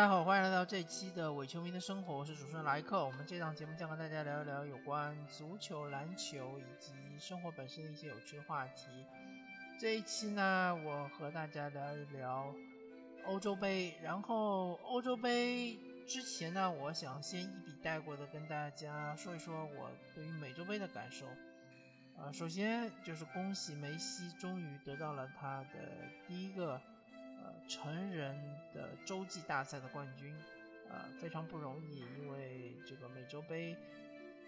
大家好，欢迎来到这期的伪球迷的生活，我是主持人莱克。我们这档节目将和大家聊一聊有关足球、篮球以及生活本身的一些有趣的话题。这一期呢，我和大家聊一聊欧洲杯。然后欧洲杯之前呢，我想先一笔带过的跟大家说一说我对于美洲杯的感受。啊，首先就是恭喜梅西终于得到了他的第一个。呃，成人的洲际大赛的冠军，呃，非常不容易，因为这个美洲杯，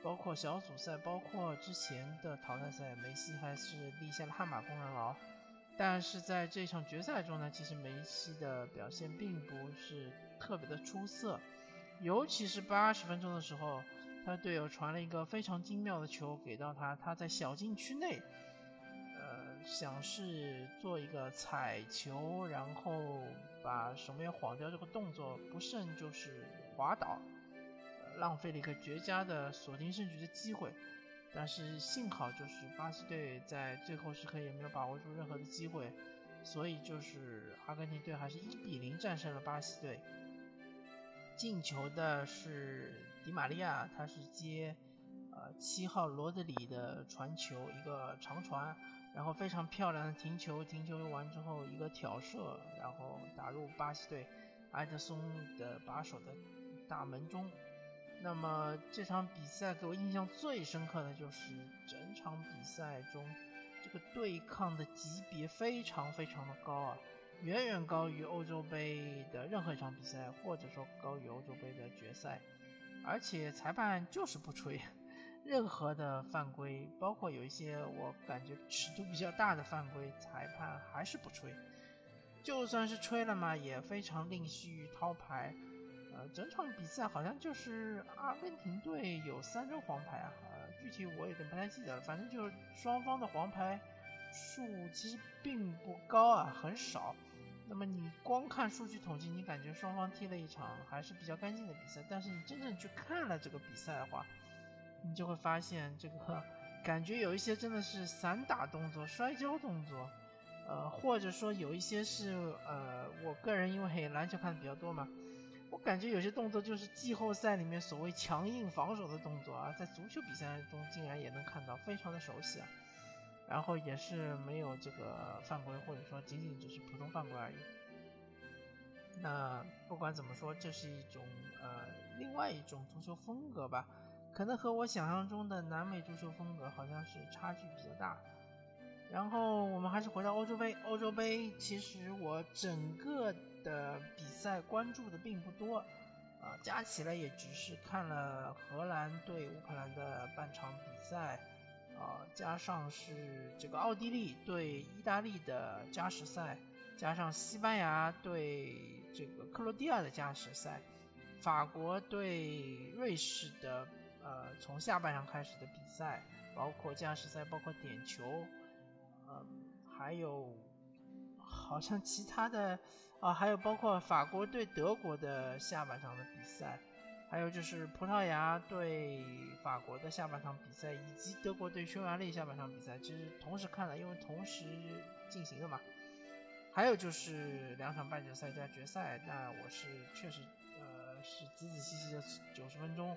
包括小组赛，包括之前的淘汰赛，梅西还是立下了汗马功劳。但是在这场决赛中呢，其实梅西的表现并不是特别的出色，尤其是八十分钟的时候，他队友传了一个非常精妙的球给到他，他在小禁区内。想是做一个踩球，然后把守门员晃掉这个动作，不慎就是滑倒，浪费了一个绝佳的锁定胜局的机会。但是幸好就是巴西队在最后时刻也没有把握住任何的机会，所以就是阿根廷队还是一比零战胜了巴西队。进球的是迪玛利亚，他是接呃七号罗德里的传球，一个长传。然后非常漂亮的停球，停球完之后一个挑射，然后打入巴西队埃德松的把手的大门中。那么这场比赛给我印象最深刻的就是整场比赛中这个对抗的级别非常非常的高啊，远远高于欧洲杯的任何一场比赛，或者说高于欧洲杯的决赛，而且裁判就是不吹。任何的犯规，包括有一些我感觉尺度比较大的犯规，裁判还是不吹。就算是吹了嘛，也非常吝惜于掏牌。呃，整场比赛好像就是阿根廷队有三张黄牌啊，呃，具体我有点不太记得了。反正就是双方的黄牌数其实并不高啊，很少。那么你光看数据统计，你感觉双方踢了一场还是比较干净的比赛。但是你真正去看了这个比赛的话，你就会发现，这个感觉有一些真的是散打动作、摔跤动作，呃，或者说有一些是呃，我个人因为篮球看的比较多嘛，我感觉有些动作就是季后赛里面所谓强硬防守的动作啊，在足球比赛中竟然也能看到，非常的熟悉啊。然后也是没有这个犯规，或者说仅仅只是普通犯规而已。那不管怎么说，这是一种呃，另外一种足球风格吧。可能和我想象中的南美足球风格好像是差距比较大。然后我们还是回到欧洲杯。欧洲杯其实我整个的比赛关注的并不多，啊，加起来也只是看了荷兰对乌克兰的半场比赛，啊，加上是这个奥地利对意大利的加时赛，加上西班牙对这个克罗地亚的加时赛，法国对瑞士的。呃，从下半场开始的比赛，包括加时赛，包括点球，呃，还有好像其他的啊，还有包括法国对德国的下半场的比赛，还有就是葡萄牙对法国的下半场比赛，以及德国对匈牙利下半场比赛，其实同时看了，因为同时进行的嘛。还有就是两场半决赛加决赛，那我是确实呃是仔仔细细的九十分钟。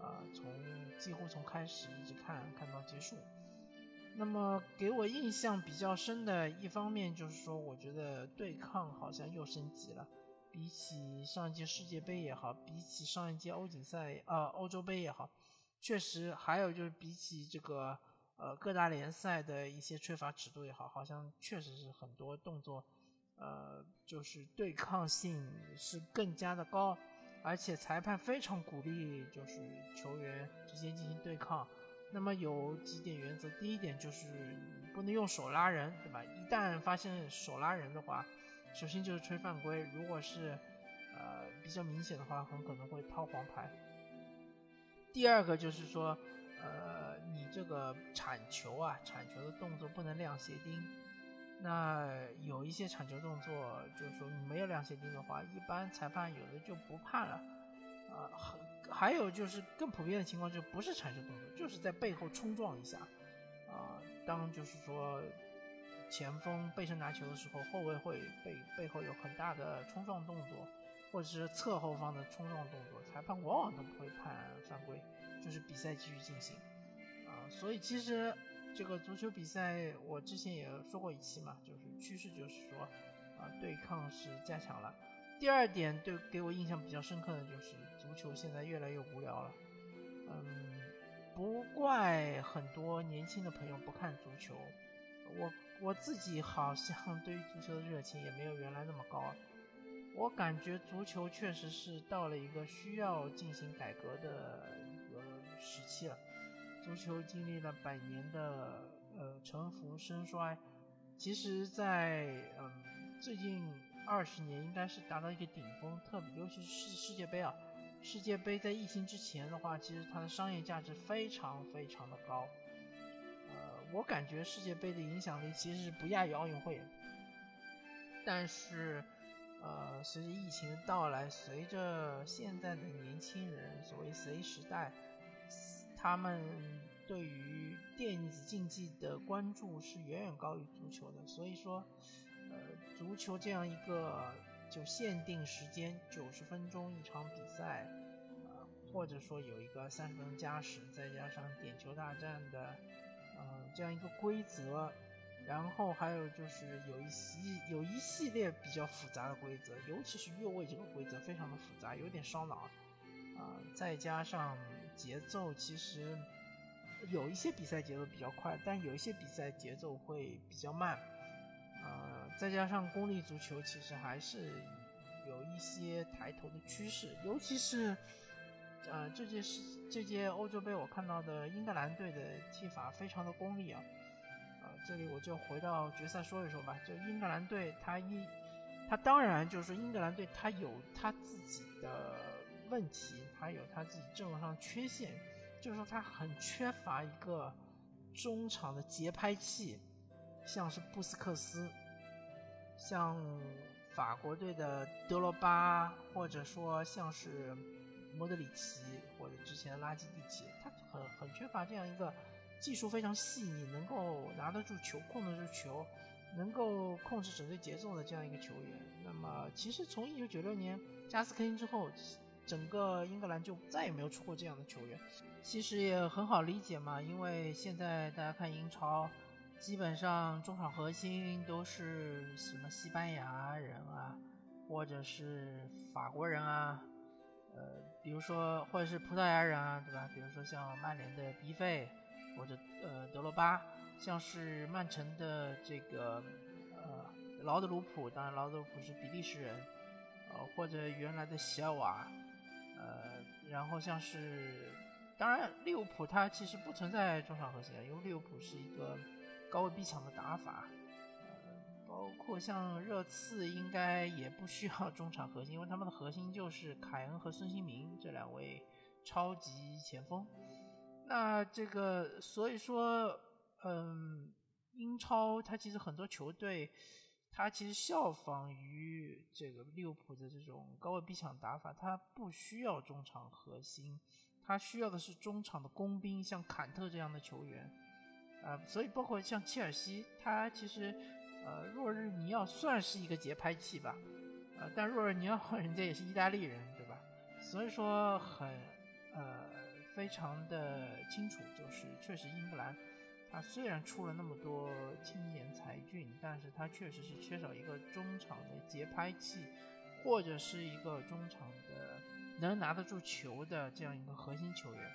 啊，从几乎从开始一直看看到结束，那么给我印象比较深的一方面就是说，我觉得对抗好像又升级了，比起上一届世界杯也好，比起上一届欧锦赛啊欧洲杯也好，确实还有就是比起这个呃各大联赛的一些吹罚尺度也好，好像确实是很多动作，呃，就是对抗性是更加的高。而且裁判非常鼓励，就是球员之间进行对抗。那么有几点原则，第一点就是不能用手拉人，对吧？一旦发现手拉人的话，首先就是吹犯规。如果是呃比较明显的话，很可能会掏黄牌。第二个就是说，呃，你这个铲球啊，铲球的动作不能亮鞋钉。那有一些铲球动作，就是说你没有两鞋钉的话，一般裁判有的就不判了，啊，还还有就是更普遍的情况，就不是铲球动作，就是在背后冲撞一下，啊，当就是说前锋背身拿球的时候，后卫会背背后有很大的冲撞动作，或者是侧后方的冲撞动作，裁判往往都不会判犯规，就是比赛继续进行。啊，所以其实这个足球比赛，我之前也说过一期嘛，就是趋势就是说，啊，对抗是加强了。第二点，对给我印象比较深刻的就是足球现在越来越无聊了。嗯，不怪很多年轻的朋友不看足球，我我自己好像对于足球的热情也没有原来那么高。我感觉足球确实是到了一个需要进行改革的一个时期了。足球经历了百年的呃沉浮盛衰，其实，在嗯最近二十年应该是达到一个顶峰，特别尤其是世世界杯啊，世界杯在疫情之前的话，其实它的商业价值非常非常的高。呃，我感觉世界杯的影响力其实是不亚于奥运会，但是呃随着疫情的到来，随着现在的年轻人所谓 “C 时代”。他们对于电子竞技的关注是远远高于足球的，所以说，呃，足球这样一个就限定时间九十分钟一场比赛，呃，或者说有一个三十分钟加时，再加上点球大战的，呃，这样一个规则，然后还有就是有一系有一系列比较复杂的规则，尤其是越位这个规则非常的复杂，有点烧脑，啊，再加上。节奏其实有一些比赛节奏比较快，但有一些比赛节奏会比较慢。呃，再加上公立足球其实还是有一些抬头的趋势，尤其是呃这届世这届欧洲杯，我看到的英格兰队的踢法非常的功利啊。呃，这里我就回到决赛说一说吧。就英格兰队，他一他当然就是说英格兰队他有他自己的。问题，他有他自己阵容上缺陷，就是说他很缺乏一个中场的节拍器，像是布斯克斯，像法国队的德罗巴，或者说像是莫德里奇或者之前的拉基蒂奇，他很很缺乏这样一个技术非常细腻，能够拿得住球、控得住球，能够控制整队节奏的这样一个球员。那么，其实从一九九六年加斯科因之后。整个英格兰就再也没有出过这样的球员，其实也很好理解嘛，因为现在大家看英超，基本上中场核心都是什么西班牙人啊，或者是法国人啊，呃，比如说或者是葡萄牙人啊，对吧？比如说像曼联的迪费，或者呃德罗巴，像是曼城的这个呃劳德鲁普，当然劳德鲁普是比利时人，呃或者原来的席尔瓦。呃，然后像是，当然利物浦它其实不存在中场核心，因为利物浦是一个高位逼抢的打法。包括像热刺应该也不需要中场核心，因为他们的核心就是凯恩和孙兴民这两位超级前锋。那这个所以说，嗯，英超它其实很多球队。他其实效仿于这个利物浦的这种高位逼抢打法，他不需要中场核心，他需要的是中场的工兵，像坎特这样的球员，啊，所以包括像切尔西，他其实，呃，若日尼奥算是一个节拍器吧，呃，但若日尼奥 人家也是意大利人，对吧？所以说很，呃，非常的清楚，就是确实英格兰。他虽然出了那么多青年才俊，但是他确实是缺少一个中场的节拍器，或者是一个中场的能拿得住球的这样一个核心球员。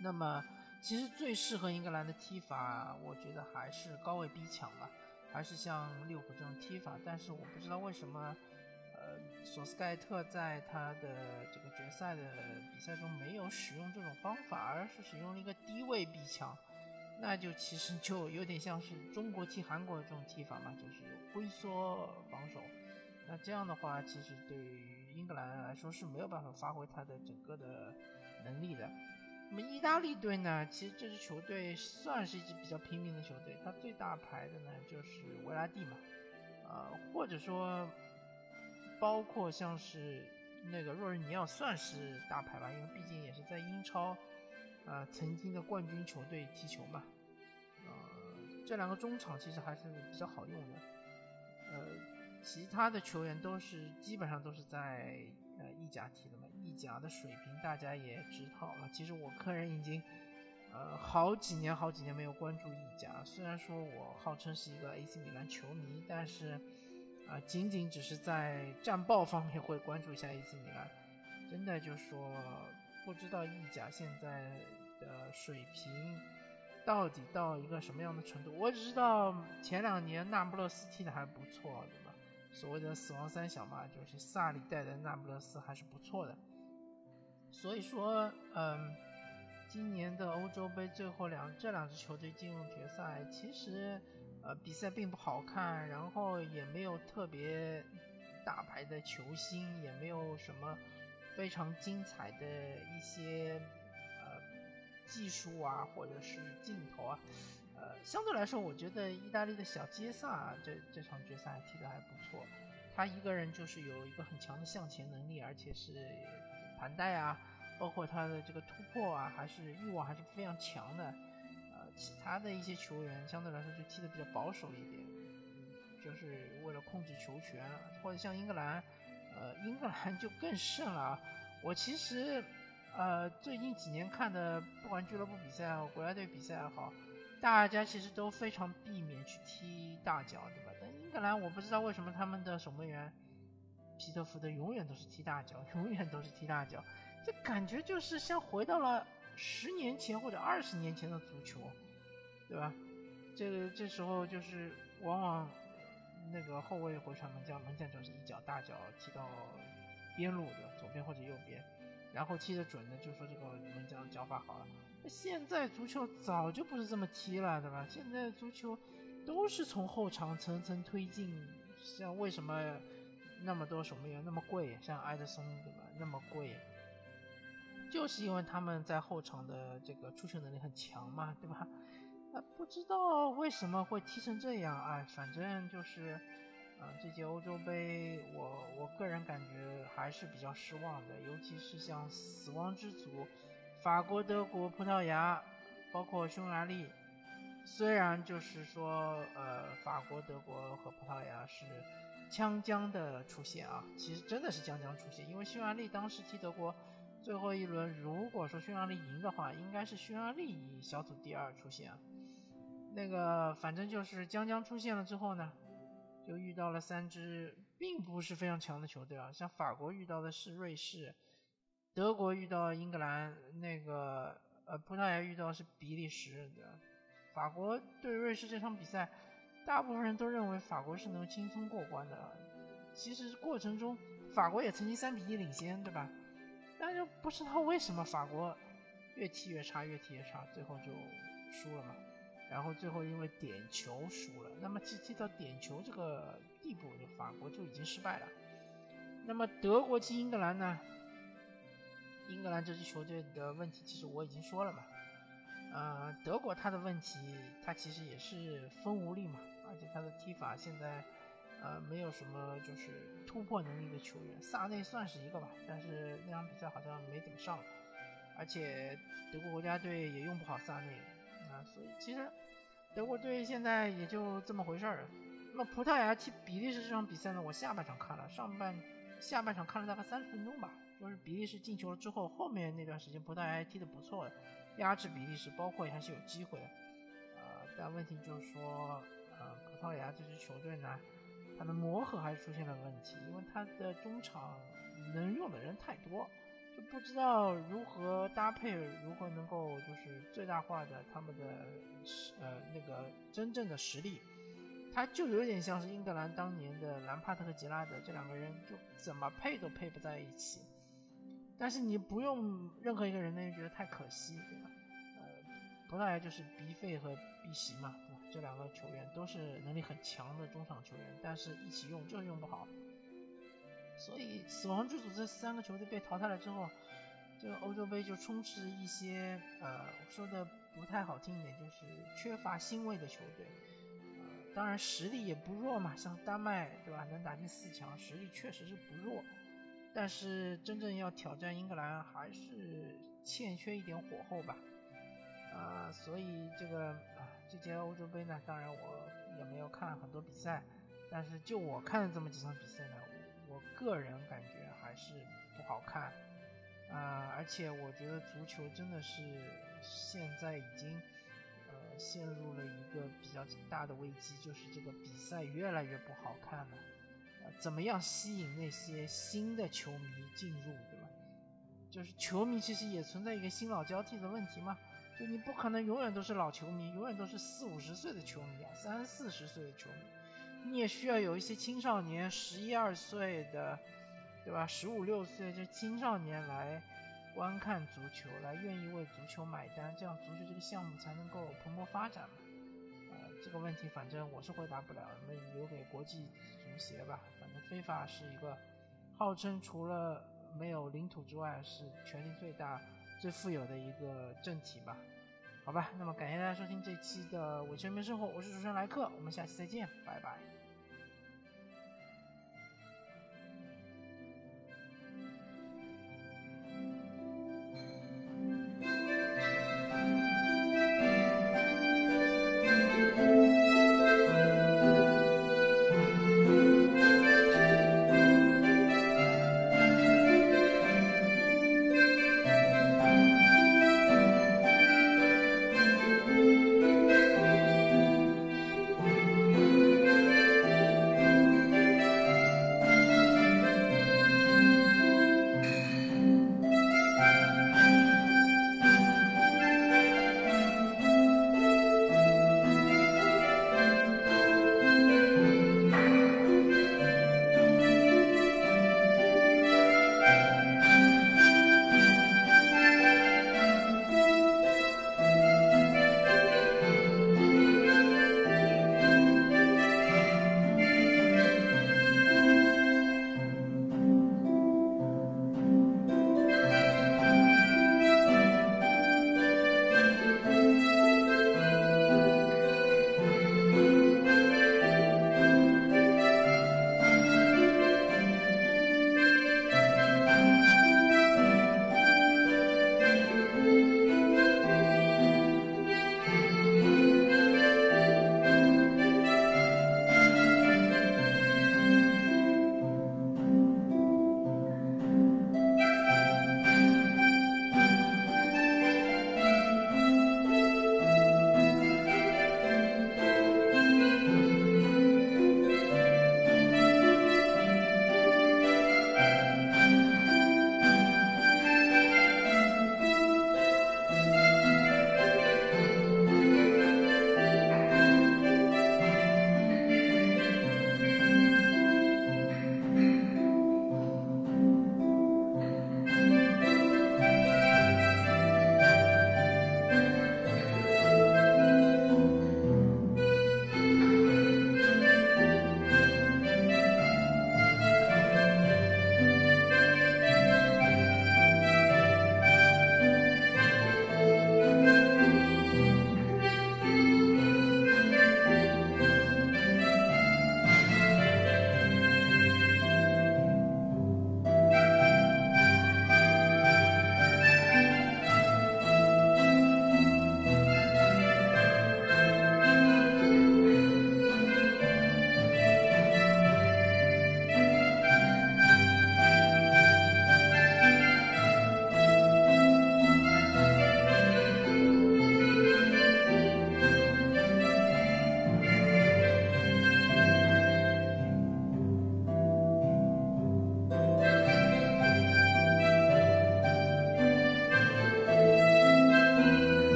那么，其实最适合英格兰的踢法，我觉得还是高位逼抢吧，还是像利物浦这种踢法。但是我不知道为什么，呃，索斯盖特在他的这个决赛的比赛中没有使用这种方法，而是使用了一个低位逼抢。那就其实就有点像是中国踢韩国的这种踢法嘛，就是龟缩防守。那这样的话，其实对于英格兰来说是没有办法发挥他的整个的能力的。那么意大利队呢，其实这支球队算是一支比较平民的球队，它最大牌的呢就是维拉蒂嘛，呃，或者说包括像是那个若日尼奥算是大牌吧，因为毕竟也是在英超。啊，曾经的冠军球队踢球嘛，呃，这两个中场其实还是比较好用的，呃，其他的球员都是基本上都是在呃意甲踢的嘛，意甲的水平大家也知道啊。其实我个人已经呃好几年好几年没有关注意甲，虽然说我号称是一个 AC 米兰球迷，但是啊仅仅只是在战报方面会关注一下 AC 米兰，真的就说不知道意甲现在的水平。到底到一个什么样的程度？我只知道前两年那不勒斯踢的还不错，对吧？所谓的“死亡三小”嘛，就是萨里带的那不勒斯还是不错的。所以说，嗯，今年的欧洲杯最后两这两支球队进入决赛，其实呃比赛并不好看，然后也没有特别大牌的球星，也没有什么非常精彩的一些呃。技术啊，或者是镜头啊，呃，相对来说，我觉得意大利的小杰萨这这场决赛踢得还不错。他一个人就是有一个很强的向前能力，而且是盘带啊，包括他的这个突破啊，还是欲望还是非常强的。呃，其他的一些球员相对来说就踢得比较保守一点，就是为了控制球权，或者像英格兰，呃，英格兰就更甚了。我其实。呃，最近几年看的，不管俱乐部比赛也好，国家队比赛也好，大家其实都非常避免去踢大脚，对吧？但英格兰，我不知道为什么他们的守门员皮特福德永远都是踢大脚，永远都是踢大脚，这感觉就是像回到了十年前或者二十年前的足球，对吧？这个这时候就是往往那个后卫回传门将，门将就是一脚大脚踢到边路的左边或者右边。然后踢得准的，就说这个门将脚法好了。现在足球早就不是这么踢了，对吧？现在足球都是从后场层层推进。像为什么那么多守门员那么贵？像埃德松，对吧？那么贵，就是因为他们在后场的这个出球能力很强嘛，对吧？不知道为什么会踢成这样，哎，反正就是。啊，这届欧洲杯，我我个人感觉还是比较失望的，尤其是像死亡之组，法国、德国、葡萄牙，包括匈牙利。虽然就是说，呃，法国、德国和葡萄牙是将将的出现啊，其实真的是将将出现，因为匈牙利当时踢德国最后一轮，如果说匈牙利赢的话，应该是匈牙利以小组第二出现。那个反正就是将将出现了之后呢。就遇到了三支并不是非常强的球队啊，像法国遇到的是瑞士，德国遇到英格兰，那个呃葡萄牙遇到是比利时。法国对瑞士这场比赛，大部分人都认为法国是能轻松过关的。其实过程中法国也曾经三比一领先，对吧？但是不知道为什么法国越踢越差，越踢越差，最后就输了嘛。然后最后因为点球输了，那么踢踢到点球这个地步，就法国就已经失败了。那么德国踢英格兰呢？英格兰这支球队的问题其实我已经说了嘛。呃，德国他的问题，他其实也是锋无力嘛，而且他的踢法现在呃没有什么就是突破能力的球员。萨内算是一个吧，但是那场比赛好像没怎么上，而且德国国家队也用不好萨内。啊，所以其实德国队现在也就这么回事儿。那么葡萄牙踢比利时这场比赛呢，我下半场看了，上半下半场看了大概三十分钟吧。就是比利时进球了之后，后面那段时间葡萄牙踢得不错的，压制比利时，包括还是有机会的。呃，但问题就是说，呃，葡萄牙这支球队呢，它的磨合还是出现了问题，因为他的中场能用的人太多。就不知道如何搭配，如何能够就是最大化的他们的实呃那个真正的实力，他就有点像是英格兰当年的兰帕特和吉拉德这两个人，就怎么配都配不在一起。但是你不用任何一个人呢，又觉得太可惜，对吧？呃，葡萄牙就是 B 费和 B 席嘛，对吧？这两个球员都是能力很强的中场球员，但是一起用就是用不好。所以，死亡之组这三个球队被淘汰了之后，这个欧洲杯就充斥一些呃，说的不太好听一点，就是缺乏腥味的球队。当然实力也不弱嘛，像丹麦对吧，能打进四强，实力确实是不弱。但是真正要挑战英格兰，还是欠缺一点火候吧。啊，所以这个啊，这届欧洲杯呢，当然我也没有看很多比赛。但是就我看了这么几场比赛呢，我个人感觉还是不好看啊，而且我觉得足球真的是现在已经呃陷入了一个比较大的危机，就是这个比赛越来越不好看了。呃怎么样吸引那些新的球迷进入，对吧？就是球迷其实也存在一个新老交替的问题嘛，就你不可能永远都是老球迷，永远都是四五十岁的球迷啊，三四十岁的球迷，你也需要有一些青少年，十一二岁的，对吧？十五六岁这青少年来观看足球，来愿意为足球买单，这样足球这个项目才能够蓬勃发展嘛。这个问题反正我是回答不了，我们留给国际足协吧。反正非法是一个号称除了没有领土之外是权力最大、最富有的一个政体吧。好吧，那么感谢大家收听这期的伪球迷生活，我是主持人莱克，我们下期再见，拜拜。